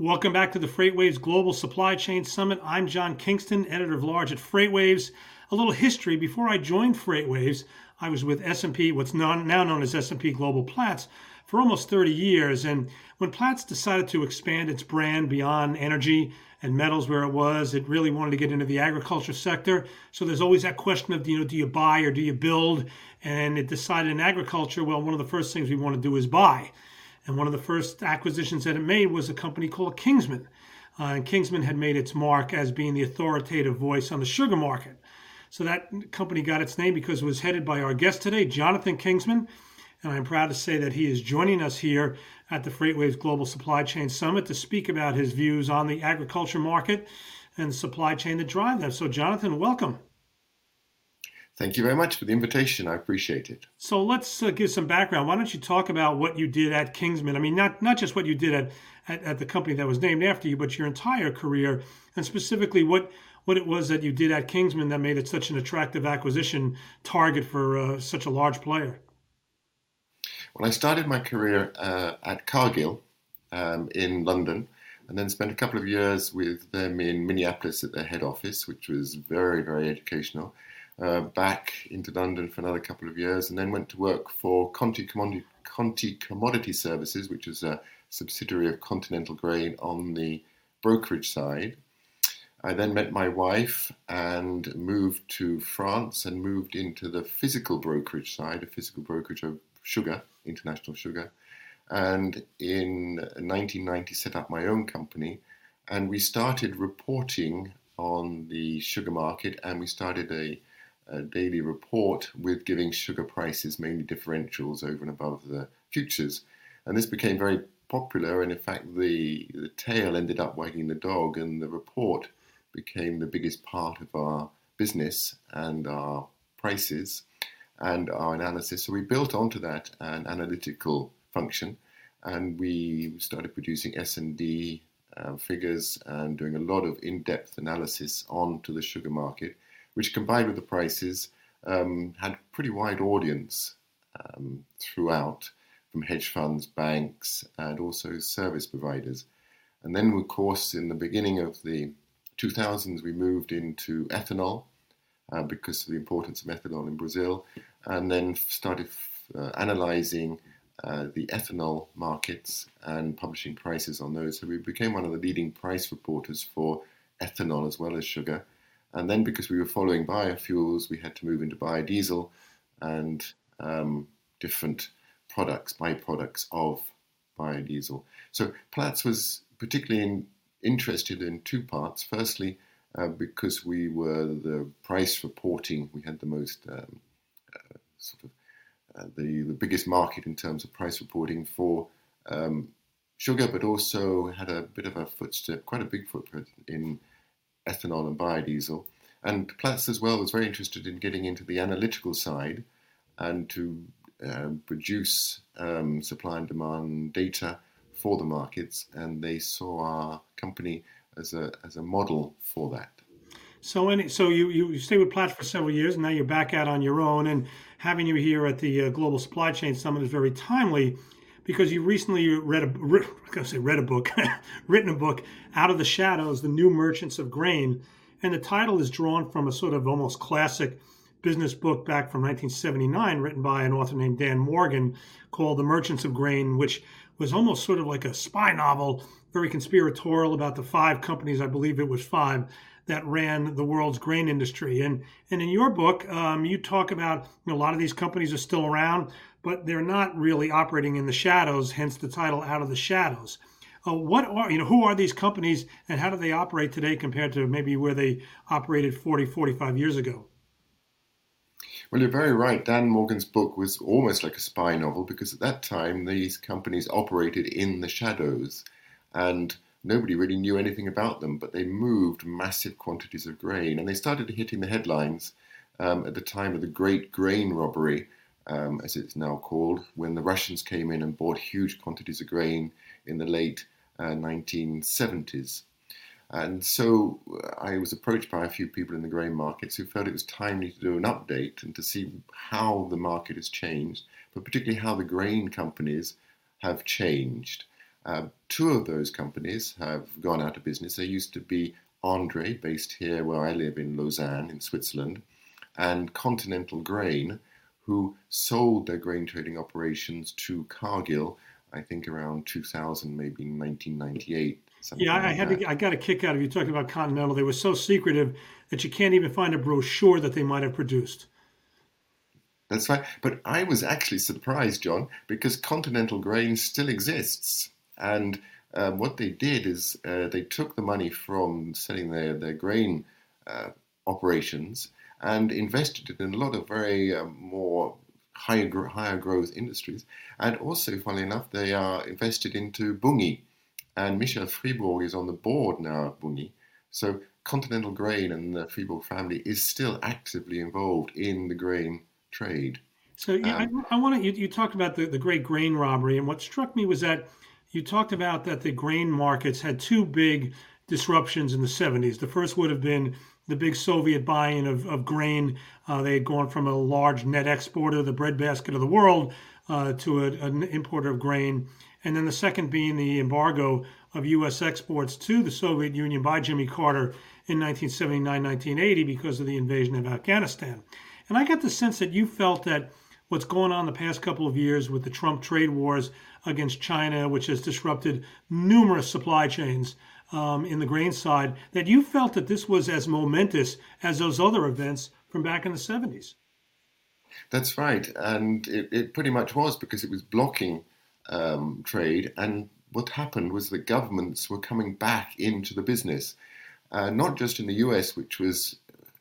Welcome back to the FreightWaves Global Supply Chain Summit. I'm John Kingston, editor of large at FreightWaves. A little history: before I joined FreightWaves, I was with S&P, what's now known as S&P Global Platts, for almost 30 years. And when Platts decided to expand its brand beyond energy and metals where it was, it really wanted to get into the agriculture sector. So there's always that question of, you know, do you buy or do you build? And it decided in agriculture, well, one of the first things we want to do is buy. And one of the first acquisitions that it made was a company called Kingsman. Uh, and Kingsman had made its mark as being the authoritative voice on the sugar market. So that company got its name because it was headed by our guest today, Jonathan Kingsman. And I'm proud to say that he is joining us here at the FreightWaves Global Supply Chain Summit to speak about his views on the agriculture market and supply chain that drive them. So, Jonathan, welcome. Thank you very much for the invitation. I appreciate it. So let's uh, give some background. Why don't you talk about what you did at Kingsman? I mean, not not just what you did at, at, at the company that was named after you, but your entire career, and specifically what what it was that you did at Kingsman that made it such an attractive acquisition target for uh, such a large player. Well, I started my career uh, at Cargill um, in London, and then spent a couple of years with them in Minneapolis at their head office, which was very very educational uh, back into London for another couple of years, and then went to work for Conti Commodity, Conti Commodity Services, which is a subsidiary of Continental Grain on the brokerage side. I then met my wife and moved to France and moved into the physical brokerage side, a physical brokerage of sugar, international sugar. And in 1990, set up my own company, and we started reporting on the sugar market, and we started a a daily report with giving sugar prices, mainly differentials over and above the futures. And this became very popular, and in fact, the, the tail ended up wagging the dog, and the report became the biggest part of our business and our prices and our analysis. So we built onto that an analytical function, and we started producing S&D uh, figures and doing a lot of in-depth analysis onto the sugar market which combined with the prices um, had pretty wide audience um, throughout from hedge funds, banks, and also service providers. And then, of course, in the beginning of the 2000s, we moved into ethanol uh, because of the importance of ethanol in Brazil, and then started uh, analyzing uh, the ethanol markets and publishing prices on those. So we became one of the leading price reporters for ethanol as well as sugar. And then because we were following biofuels, we had to move into biodiesel and um, different products, byproducts of biodiesel. So Platts was particularly in, interested in two parts. Firstly, uh, because we were the price reporting, we had the most um, uh, sort of uh, the, the biggest market in terms of price reporting for um, sugar, but also had a bit of a footstep, quite a big footprint in ethanol and biodiesel. And Platts as well was very interested in getting into the analytical side and to uh, produce um, supply and demand data for the markets, and they saw our company as a as a model for that. So, any, so you, you stayed with Platts for several years, and now you're back out on your own. And having you here at the uh, Global Supply Chain Summit is very timely because you recently read a re, say read a book, written a book, Out of the Shadows: The New Merchants of Grain, and the title is drawn from a sort of almost classic business book back from 1979, written by an author named Dan Morgan, called The Merchants of Grain, which was almost sort of like a spy novel, very conspiratorial about the five companies, I believe it was five, that ran the world's grain industry. And and in your book, um, you talk about you know, a lot of these companies are still around but they're not really operating in the shadows, hence the title Out of the Shadows. Uh, what are, you know, who are these companies and how do they operate today compared to maybe where they operated 40, 45 years ago? Well, you're very right. Dan Morgan's book was almost like a spy novel because at that time these companies operated in the shadows and nobody really knew anything about them, but they moved massive quantities of grain and they started hitting the headlines um, at the time of the Great Grain Robbery um, as it's now called, when the Russians came in and bought huge quantities of grain in the late uh, 1970s. And so uh, I was approached by a few people in the grain markets who felt it was timely to do an update and to see how the market has changed, but particularly how the grain companies have changed. Uh, two of those companies have gone out of business. There used to be Andre, based here where I live in Lausanne, in Switzerland, and Continental Grain, who sold their grain trading operations to Cargill, I think around 2000, maybe 1998. Yeah, I, like had to, I got a kick out of you talking about Continental. They were so secretive that you can't even find a brochure that they might have produced. That's right. But I was actually surprised, John, because Continental Grain still exists. And um, what they did is uh, they took the money from selling their, their grain uh, operations and invested it in a lot of very um, more higher, higher growth industries. And also, funnily enough, they are invested into Bunge. And Michel Fribourg is on the board now of Bunge. So Continental Grain and the Fribourg family is still actively involved in the grain trade. So yeah, um, I, I want to. You, you, talked about the, the great grain robbery, and what struck me was that you talked about that the grain markets had two big disruptions in the 70s. The first would have been the big Soviet buy-in of, of grain. Uh, they had gone from a large net exporter, the breadbasket of the world, uh, to a, an importer of grain. And then the second being the embargo of U.S. exports to the Soviet Union by Jimmy Carter in 1979 1980 because of the invasion of Afghanistan. And I got the sense that you felt that what's going on the past couple of years with the Trump trade wars against China, which has disrupted numerous supply chains um, in the grain side, that you felt that this was as momentous as those other events from back in the 70s. That's right. And it, it pretty much was because it was blocking um, trade. And what happened was the governments were coming back into the business, uh, not just in the US, which was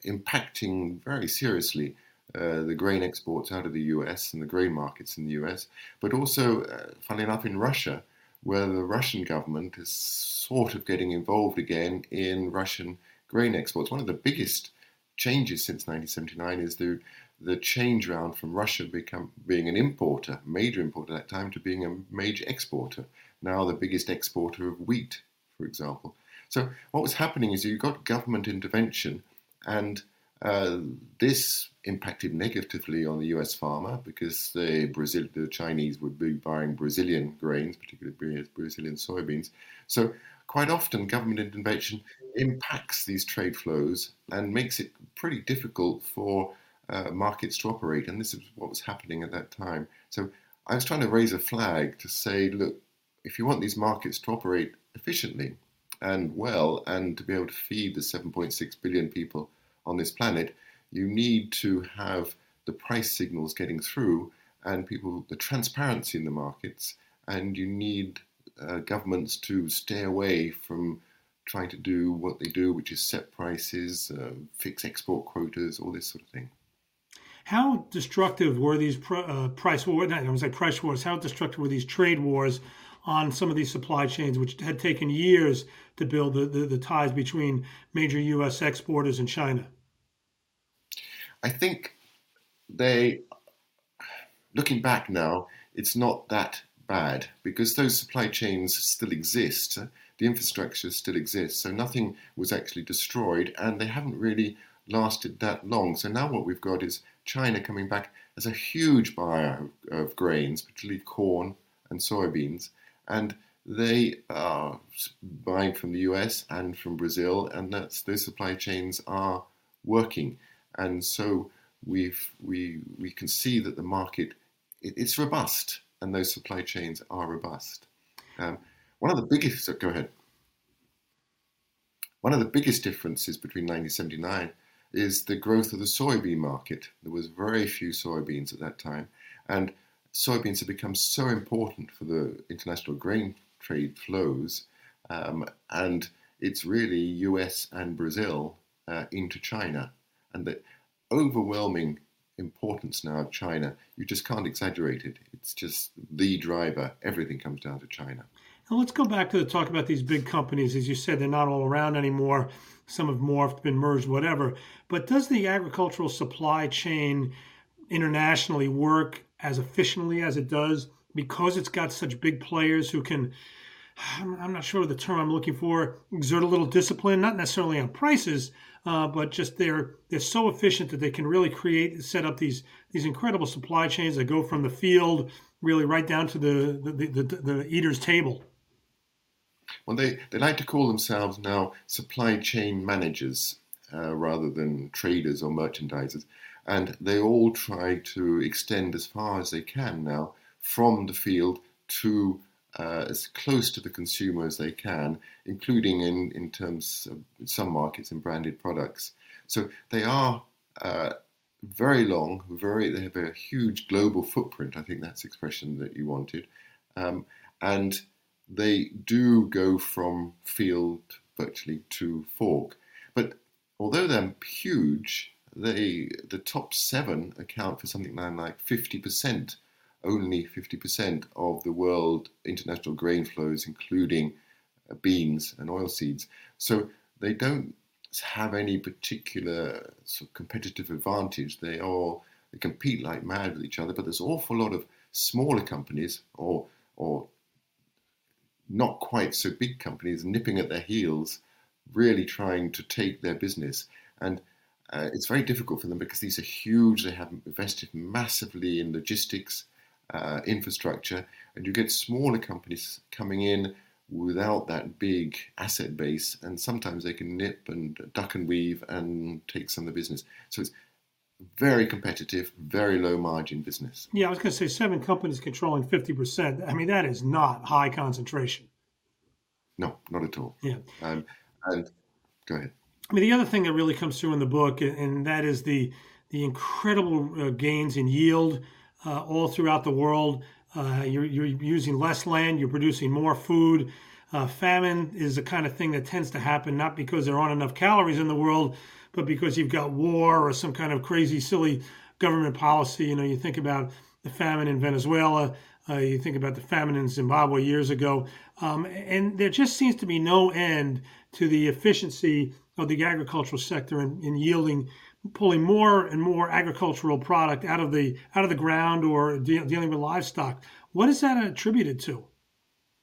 impacting very seriously uh, the grain exports out of the US and the grain markets in the US, but also, uh, funnily enough, in Russia, where the Russian government is sort of getting involved again in Russian grain exports. One of the biggest changes since 1979 is the the change around from Russia become being an importer, major importer at that time, to being a major exporter. Now the biggest exporter of wheat, for example. So what was happening is you got government intervention and uh, this impacted negatively on the U.S. farmer because the Brazil, the Chinese would be buying Brazilian grains, particularly Brazilian soybeans. So quite often, government intervention impacts these trade flows and makes it pretty difficult for uh, markets to operate. And this is what was happening at that time. So I was trying to raise a flag to say, look, if you want these markets to operate efficiently and well, and to be able to feed the 7.6 billion people on this planet, you need to have the price signals getting through and people, the transparency in the markets, and you need uh, governments to stay away from trying to do what they do, which is set prices, uh, fix export quotas, all this sort of thing. How destructive were these pr- uh, price wars? I was say price wars. How destructive were these trade wars on some of these supply chains, which had taken years to build the, the, the ties between major U.S. exporters and China? I think they, looking back now, it's not that bad because those supply chains still exist. The infrastructure still exists, so nothing was actually destroyed, and they haven't really lasted that long. So now what we've got is China coming back as a huge buyer of grains, particularly corn and soybeans, and they are buying from the US and from Brazil, and that's those supply chains are working and so we we can see that the market it, it's robust, and those supply chains are robust. Um, one of the biggest go ahead. One of the biggest differences between 1979 is the growth of the soybean market. There was very few soybeans at that time, and soybeans have become so important for the international grain trade flows, um, and it's really US and Brazil uh, into China and the overwhelming importance now of China. You just can't exaggerate it. It's just the driver. Everything comes down to China. Now let's go back to the talk about these big companies. As you said, they're not all around anymore. Some have morphed, been merged, whatever. But does the agricultural supply chain internationally work as efficiently as it does because it's got such big players who can I'm not sure the term I'm looking for, exert a little discipline, not necessarily on prices, uh, but just they're they're so efficient that they can really create and set up these these incredible supply chains that go from the field really right down to the the, the, the eater's table. well, they, they like to call themselves now supply chain managers uh, rather than traders or merchandisers. And they all try to extend as far as they can now from the field to uh, as close to the consumer as they can, including in, in terms of some markets and branded products. So they are uh, very long, very they have a huge global footprint. I think that's the expression that you wanted, um, and they do go from field virtually to fork. But although they're huge, they the top seven account for something like fifty percent, only fifty percent of the world international grain flows, including uh, beans and oilseeds. So they don't have any particular sort of competitive advantage. They all they compete like mad with each other, but there's an awful lot of smaller companies or or not quite so big companies nipping at their heels, really trying to take their business. And uh, it's very difficult for them because these are huge. They have invested massively in logistics, uh, infrastructure, and you get smaller companies coming in without that big asset base, and sometimes they can nip and duck and weave and take some of the business. So it's very competitive, very low margin business. Yeah, I was going to say seven companies controlling 50%. I mean, that is not high concentration. No, not at all. Yeah. Um, and go ahead. I mean, the other thing that really comes through in the book, and that is the the incredible uh, gains in yield uh, all throughout the world. Uh, you're, you're using less land, you're producing more food. Uh, famine is the kind of thing that tends to happen not because there aren't enough calories in the world, but because you've got war or some kind of crazy, silly government policy. You know, you think about the famine in Venezuela, uh, you think about the famine in Zimbabwe years ago, um, and there just seems to be no end to the efficiency of the agricultural sector in, in yielding pulling more and more agricultural product out of the out of the ground or de- dealing with livestock. What is that attributed to?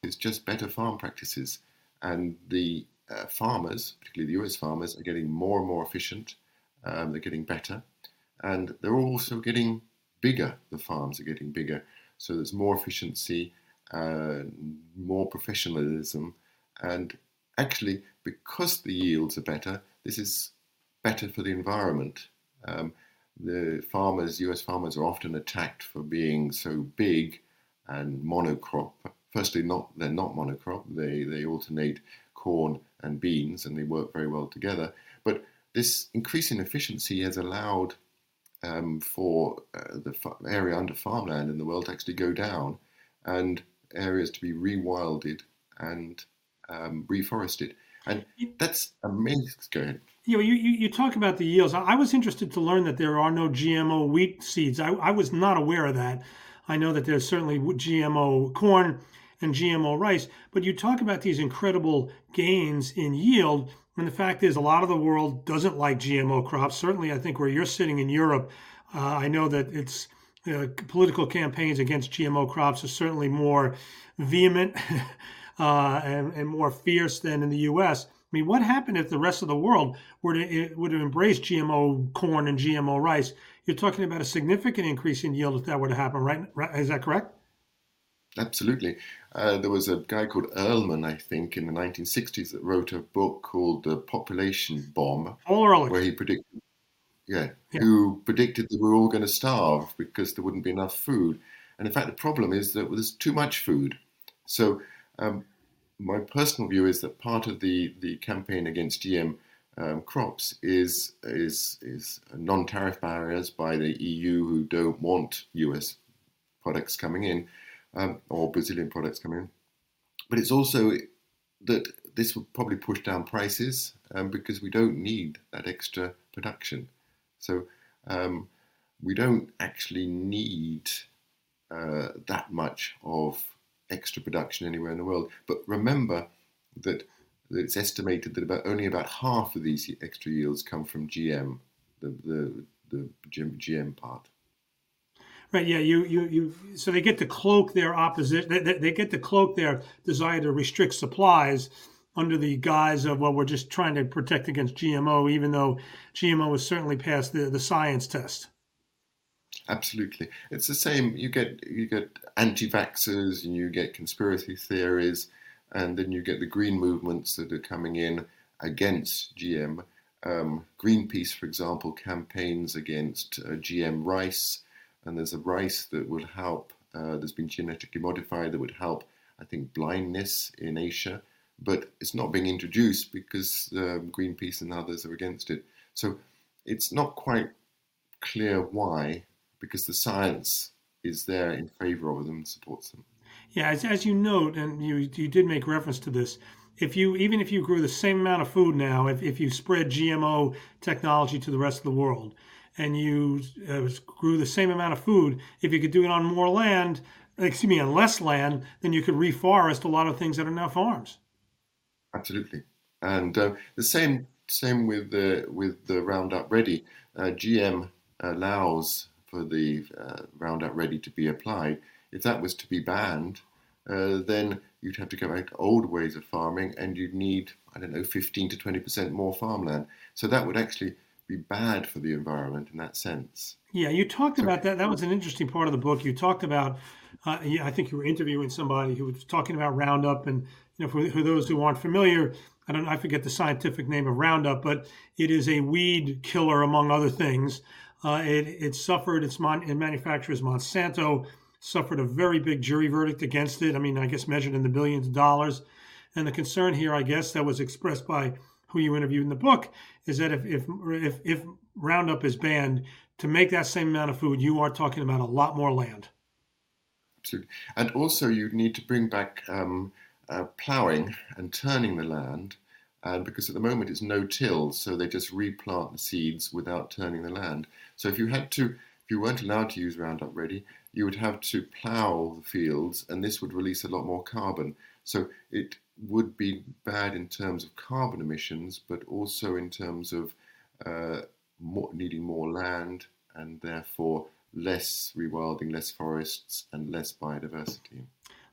It's just better farm practices, and the uh, farmers, particularly the US farmers, are getting more and more efficient. Um, they're getting better, and they're also getting bigger. The farms are getting bigger, so there's more efficiency, uh, more professionalism, and actually, because the yields are better, this is better for the environment. Um, the farmers, US farmers, are often attacked for being so big and monocrop. Firstly, not they're not monocrop. They they alternate corn and beans, and they work very well together. But this increase in efficiency has allowed um, for uh, the area under farmland in the world to actually go down, and areas to be rewilded and um, reforested. And that's amazing. Go ahead. You, know, you, you talk about the yields. I was interested to learn that there are no GMO wheat seeds. I, I was not aware of that. I know that there's certainly GMO corn and GMO rice, but you talk about these incredible gains in yield. And the fact is, a lot of the world doesn't like GMO crops. Certainly, I think where you're sitting in Europe, uh, I know that it's uh, political campaigns against GMO crops are certainly more vehement uh, and, and, more fierce than in the U.S. I mean, what happened if the rest of the world were to were to embrace GMO corn and GMO rice? You're talking about a significant increase in yield if that were to happen, right? Is that correct? Absolutely. Uh, there was a guy called Ehrlich, I think, in the 1960s that wrote a book called The Population Bomb, where he predicted, yeah, yeah, who predicted that we were all going to starve because there wouldn't be enough food. And in fact, the problem is that there's too much food. So um, my personal view is that part of the, the campaign against GM um, crops is is is non-tariff barriers by the EU who don't want US products coming in um, or Brazilian products coming in. But it's also that this will probably push down prices um, because we don't need that extra production. So um, we don't actually need uh, that much of extra production anywhere in the world. But remember that, it's estimated that about only about half of these extra yields come from GM, the the, the GM part. Right. Yeah. You, you, you. So they get to cloak their opposition. They, they, get to cloak their desire to restrict supplies under the guise of well, we're just trying to protect against GMO, even though GMO has certainly passed the, the science test. Absolutely, it's the same. You get you get anti-vaxxers and you get conspiracy theories, and then you get the green movements that are coming in against GM. Um, Greenpeace, for example, campaigns against uh, GM rice, and there's a rice that will help. Uh, there's been genetically modified that would help, I think, blindness in Asia, but it's not being introduced because um, Greenpeace and others are against it. So it's not quite clear why, because the science is there in favor of them and supports them. Yeah, as, as you note, and you you did make reference to this, if you even if you grew the same amount of food now, if, if you spread GMO technology to the rest of the world, and you uh, grew the same amount of food, if you could do it on more land, excuse me, on less land, then you could reforest a lot of things that are now farms. Absolutely, and uh, the same same with the with the Roundup Ready. Uh, GM allows for the uh, Roundup Ready to be applied. If that was to be banned, uh, then you'd have to go back to old ways of farming, and you'd need I don't know 15 to 20 percent more farmland. So that would actually be bad for the environment in that sense. Yeah, you talked so, about that. That was an interesting part of the book. You talked about. Uh, I think you were interviewing somebody who was talking about Roundup, and you know, for, for those who aren't familiar, I don't I forget the scientific name of Roundup, but it is a weed killer among other things. Uh, it, it suffered its mon- it manufacturers Monsanto suffered a very big jury verdict against it. I mean, I guess measured in the billions of dollars. And the concern here, I guess, that was expressed by who you interviewed in the book is that if if if, if Roundup is banned, to make that same amount of food, you are talking about a lot more land. Absolutely. And also, you need to bring back um, uh, ploughing and turning the land, and because at the moment it's no till, so they just replant the seeds without turning the land. So if you had to, if you weren't allowed to use Roundup Ready, you would have to plough the fields, and this would release a lot more carbon. So it would be bad in terms of carbon emissions, but also in terms of uh, more, needing more land and therefore less rewilding, less forests, and less biodiversity.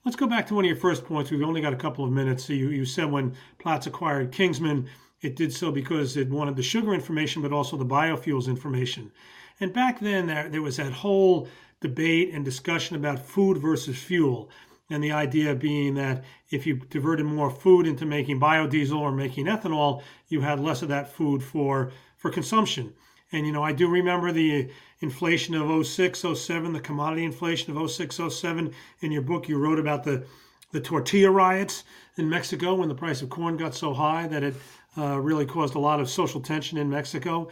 Let's go back to one of your first points. We've only got a couple of minutes. So you, you said when Platts acquired Kingsman, it did so because it wanted the sugar information, but also the biofuels information. And back then, there, there was that whole debate and discussion about food versus fuel. And the idea being that if you diverted more food into making biodiesel or making ethanol, you had less of that food for, for consumption. And, you know, I do remember the inflation of 06, 07, the commodity inflation of 06, 07. In your book, you wrote about the, the tortilla riots in Mexico when the price of corn got so high that it uh, really caused a lot of social tension in Mexico.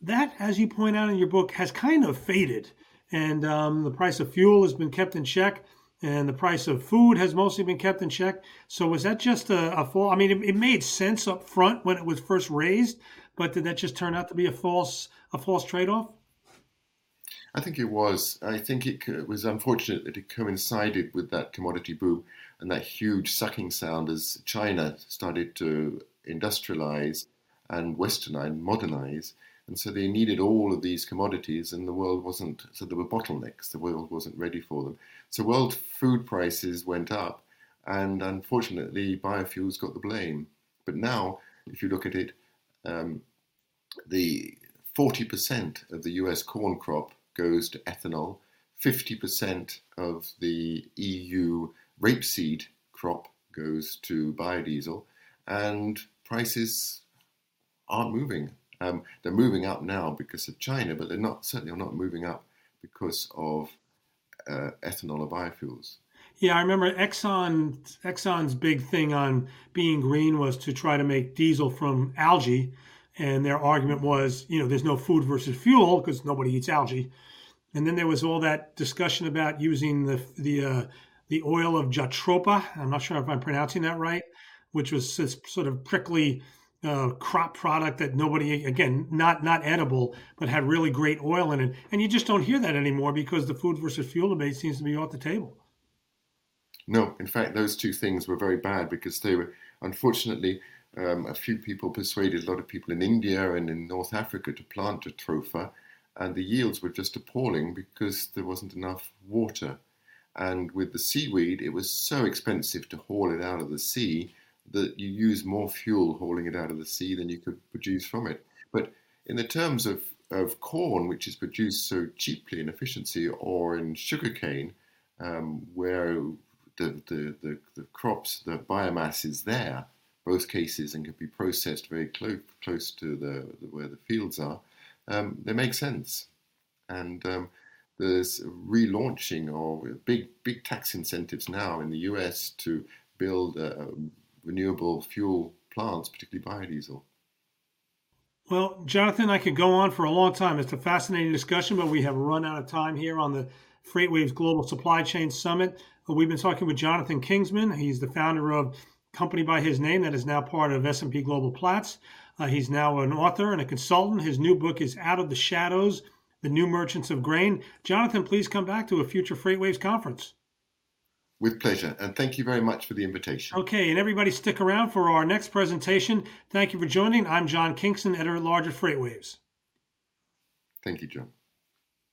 That, as you point out in your book, has kind of faded. And um, the price of fuel has been kept in check and the price of food has mostly been kept in check. So was that just a, a fall? I mean, it, it, made sense up front when it was first raised, but did that just turn out to be a false a false trade off? I think it was. I think it was unfortunate that it coincided with that commodity boom and that huge sucking sound as China started to industrialize and westernize, modernize. And so they needed all of these commodities, and the world wasn't, so there were bottlenecks. The world wasn't ready for them. So world food prices went up, and unfortunately, biofuels got the blame. But now, if you look at it, um, the 40% of the US corn crop goes to ethanol, 50% of the EU rapeseed crop goes to biodiesel, and prices aren't moving. Um, they're moving up now because of China, but they're not certainly not moving up because of uh, ethanol or biofuels. Yeah, I remember Exxon. Exxon's big thing on being green was to try to make diesel from algae, and their argument was, you know, there's no food versus fuel because nobody eats algae. And then there was all that discussion about using the the uh, the oil of jatropha. I'm not sure if I'm pronouncing that right, which was this sort of prickly uh, crop product that nobody again not not edible but had really great oil in it and you just don't hear that anymore because the food versus fuel debate seems to be off the table no in fact those two things were very bad because they were unfortunately um, a few people persuaded a lot of people in India and in North Africa to plant jatropha and the yields were just appalling because there wasn't enough water and with the seaweed it was so expensive to haul it out of the sea that you use more fuel hauling it out of the sea than you could produce from it. But in the terms of, of corn, which is produced so cheaply in efficiency, or in sugarcane, um, where the, the, the, the crops, the biomass is there, both cases, and can be processed very close, close to the, where the fields are, um, they make sense. And um, there's relaunching or big big tax incentives now in the US to build uh, renewable fuel plants, particularly biodiesel. Well, Jonathan, I could go on for a long time. It's a fascinating discussion, but we have run out of time here on the FreightWaves Global Supply Chain Summit. We've been talking with Jonathan Kingsman. He's the founder of company by his name that is now part of S&P Global Platts. Uh, he's now an author and a consultant. His new book is Out of the Shadows: The New Merchants of Grain. Jonathan, please come back to a future FreightWaves conference. With pleasure, and thank you very much for the invitation. Okay, and everybody stick around for our next presentation. Thank you for joining. I'm John Kingston, editor at large of FreightWaves. Thank you, John.